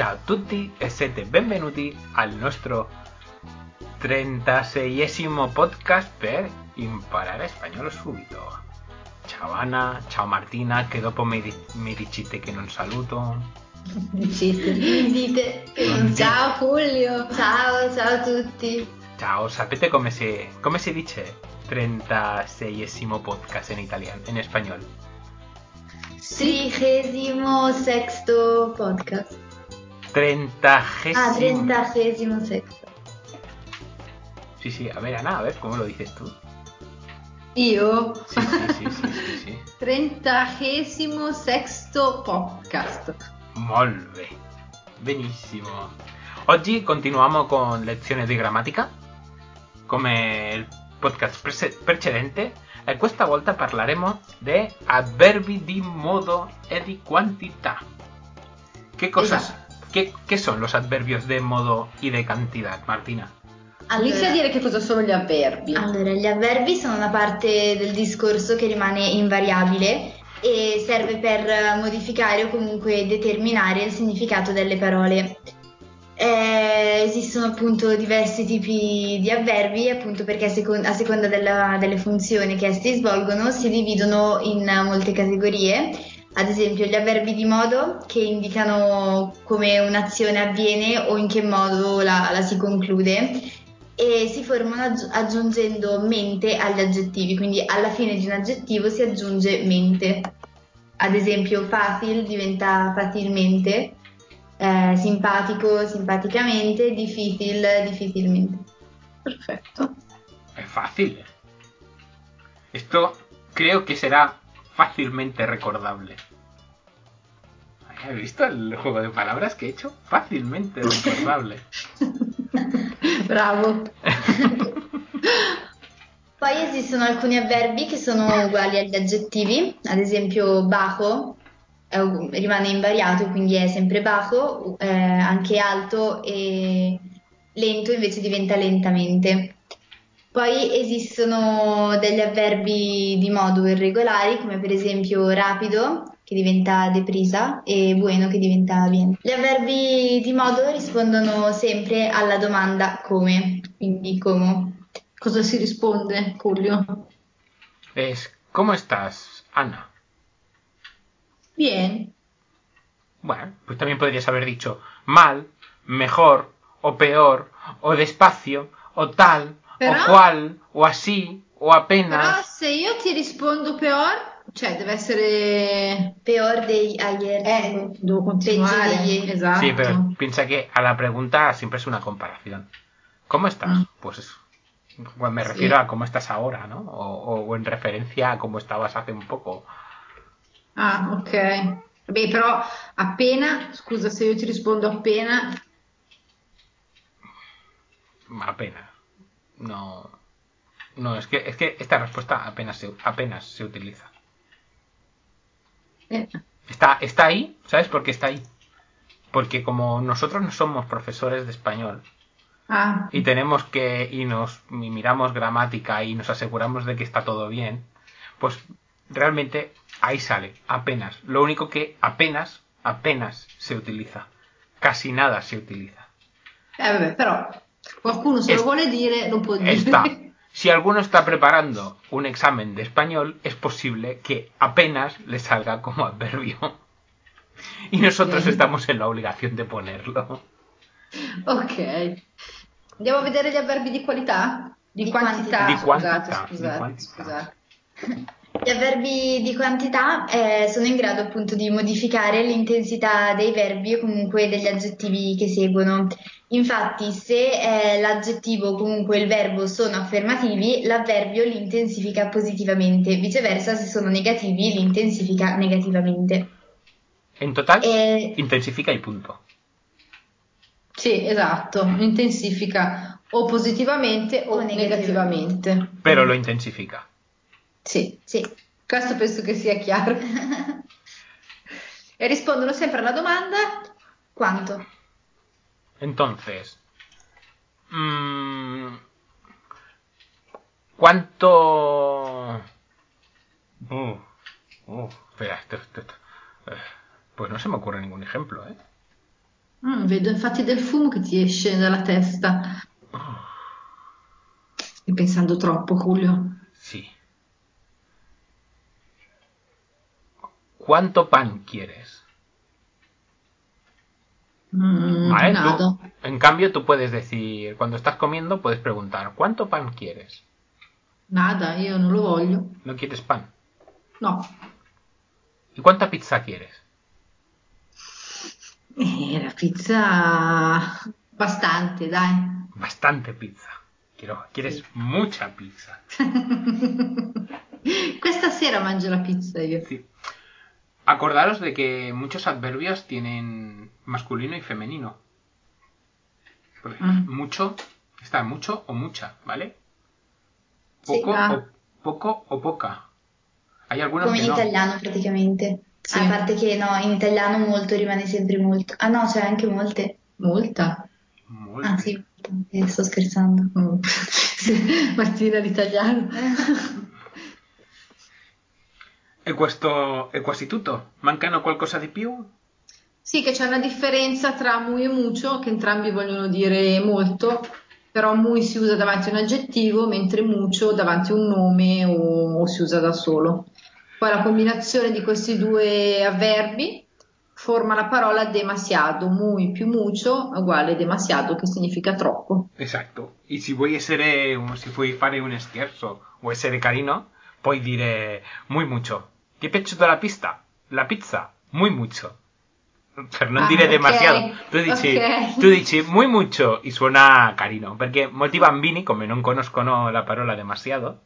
Ciao a tutti e siete benvenuti al nostro 36esimo podcast per imparare spagnolo subito. Ciao Anna, ciao Martina, che dopo mi, mi dicite che non saluto. Dite non Ciao Julio. Ciao, ciao a tutti. Ciao, sapete come si, come si dice 36esimo podcast en italiano, en español? Trigésimo sexto podcast. Treintagesimo. Ah, trentagésimo sexto. Sí, sí, a ver Ana, a ver, ¿cómo lo dices tú? Io. Sí, sí, sí, sí, sí, sí. Trentagesimo sexto podcast. Molve. Benissimo. Oggi continuiamo con lezioni di grammatica, come il podcast prece- precedente, e questa volta parleremo di avverbi di modo e di quantità. ¿Qué cosas, Esatto. Qué, qué son los adverbios de modo y de cantidad, Martina? Inizia a dire che cosa sono gli avverbi. allora, gli avverbi sono una parte del discorso che rimane invariabile e serve per modificare o comunque determinare il significato delle parole. Eh, esistono appunto diversi tipi di avverbi, appunto perché a, secon- a seconda della- delle funzioni che essi svolgono si dividono in molte categorie. Ad esempio, gli avverbi di modo che indicano come un'azione avviene o in che modo la, la si conclude e si formano aggi- aggiungendo mente agli aggettivi, quindi alla fine di un aggettivo si aggiunge mente. Ad esempio, facile diventa facilmente, eh, simpatico simpaticamente, difficile difficilmente. Perfetto. Es fácil. Esto creo que será fácilmente recordable. ¿Has visto el juego de palabras que he hecho? Fácilmente recordable. Bravo. Poi esistono alcuni avverbi che sono uguali agli aggettivi, ad esempio bajo è u- rimane invariato, quindi è sempre bajo, eh, anche alto e lento invece diventa lentamente. Poi esistono degli avverbi di modo irregolari, come per esempio rapido, che diventa deprisa, e bueno, che diventa bien. Gli avverbi di modo rispondono sempre alla domanda come, quindi come. Cosa si risponde, Julio? Es, ¿cómo estás, Ana? Bien. Bueno, pues también podrías haber dicho mal, mejor, o peor, o despacio, o tal, Però- o cual, o así, o Però apenas. se io ti rispondo peor, cioè deve essere... Peor de ayer. Eh, devo continuare. Esatto. Sí, pero piensa que a la pregunta siempre es una comparación. ¿Cómo estás? Mm. Pues eso. Bueno, me Sí. refiero a cómo estás ahora, ¿no? O, o- en referencia a cómo estabas hace un poco. Ah, ok. Beh, però appena, scusa se io ti rispondo appena, Apenas. No. No, es que, es que esta respuesta apenas se, apenas se utiliza. eh, Está, está ahí, ¿sabes por qué está ahí? Porque como nosotros no somos profesores de español ah, y tenemos que y nos y miramos gramática y nos aseguramos de que está todo bien, pues realmente ahí sale, apenas. Lo único que apenas, apenas se utiliza. Casi nada se utiliza. eh, però qualcuno se Es- lo vuole dire lo può dire. Está. Si alguno está preparando un examen de español, es posible que apenas le salga como adverbio. Y nosotros estamos en la obligación de ponerlo. Ok. Andiamo a vedere gli avverbi di qualità? Di, Di quantità, quantità. Di scusate, quantità, di scusate, quantità. scusate. Gli avverbi di quantità eh, sono in grado appunto di modificare l'intensità dei verbi o comunque degli aggettivi che seguono. Infatti, se eh, l'aggettivo o comunque il verbo sono affermativi, l'avverbio li intensifica positivamente, viceversa, se sono negativi, li intensifica negativamente. En total, E intensifica y punto. Sì, esatto, intensifica o positivamente o, O negativamente. negativamente. Pero lo intensifica. Sì, sì, questo penso che sia chiaro. E rispondono sempre alla domanda quanto? Entonces, mm, ¿cuánto... Uh, uh, espera, esto, esto- esto. Eh, Pues no se me ocurre ningún ejemplo, ¿eh? Mm, vedo infatti del fumo che ti esce dalla testa. Stai pensando troppo, Julio. ¿Cuánto pan quieres? Mm, ¿Vale? nada. Tú- en cambio, tú puedes decir, cuando estás comiendo, puedes preguntar, ¿cuánto pan quieres? Nada, io non lo voglio. No quieres pan. No. ¿Y cuánta pizza quieres? Eh, la pizza bastante, dai. Bastante pizza. Quiero, quieres mucha pizza. Questa sera mangio la pizza io. Acordaros de que muchos adverbios tienen masculino y femenino. Por ejemplo, Mm. Mucho, está mucho o mucha, ¿vale? Poco, Ah. o, poco o poca. Hay algunos Come que in no. italiano praticamente. Sì. A parte che no, in italiano molto rimane sempre molto. Ah no, c'è anche molte. Molta. Molte. Ah sì, sto scherzando. Mm. Sì, Martina l'italiano. E questo è quasi tutto. Mancano qualcosa di più? Sì, che c'è una differenza tra muy e mucho, che entrambi vogliono dire molto, però muy si usa davanti a un aggettivo, mentre mucho davanti a un nome o, o si usa da solo. Poi la combinazione di questi due avverbi forma la parola demasiado, muy più mucho uguale demasiado, che significa troppo. Esatto. E se vuoi essere, se vuoi fare un scherzo o essere carino, puoi dire muy mucho. Ti è piaciuta la pista? La pizza? Muy mucho. Per non Ah, dire ok, demasiado. Tu dici, ok. tu dici muy mucho e suona carino. Perché molti bambini, come non conoscono la parola demasiado,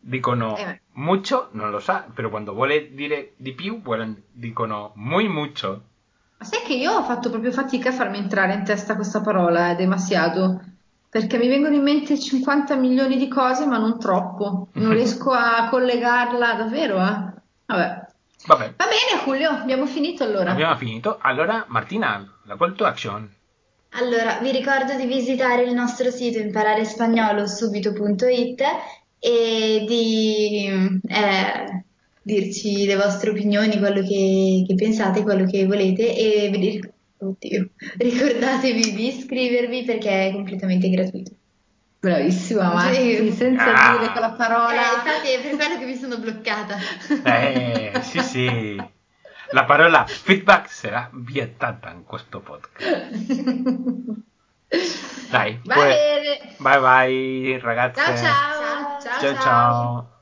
dicono Eh. mucho, non lo sa, però quando vuole dire di più, dicono muy mucho. Ma sai che io ho fatto proprio fatica a farmi entrare in testa questa parola, è demasiado, perché mi vengono in mente 50 milioni di cose, ma non troppo. Non riesco a collegarla davvero, eh. Vabbè. Vabbè, Va bene, Julio, abbiamo finito allora. abbiamo finito. Allora, Martina, la call to action. Allora, vi ricordo di visitare il nostro sito imparerespagnolo.subito.it e di eh, dirci le vostre opinioni, quello che, che pensate, quello che volete e vi oddio, ricordatevi di iscrivervi perché è completamente gratuito. Bravissima, Marti, Sì. senza Ah. dire quella Eh, parola. infatti è per quello che mi sono bloccata. Eh, sì, sì. La parola feedback sarà vietata in questo podcast. Dai, Va poi- bene. bye bye ragazze. Ciao ciao. Ciao, ciao. ciao.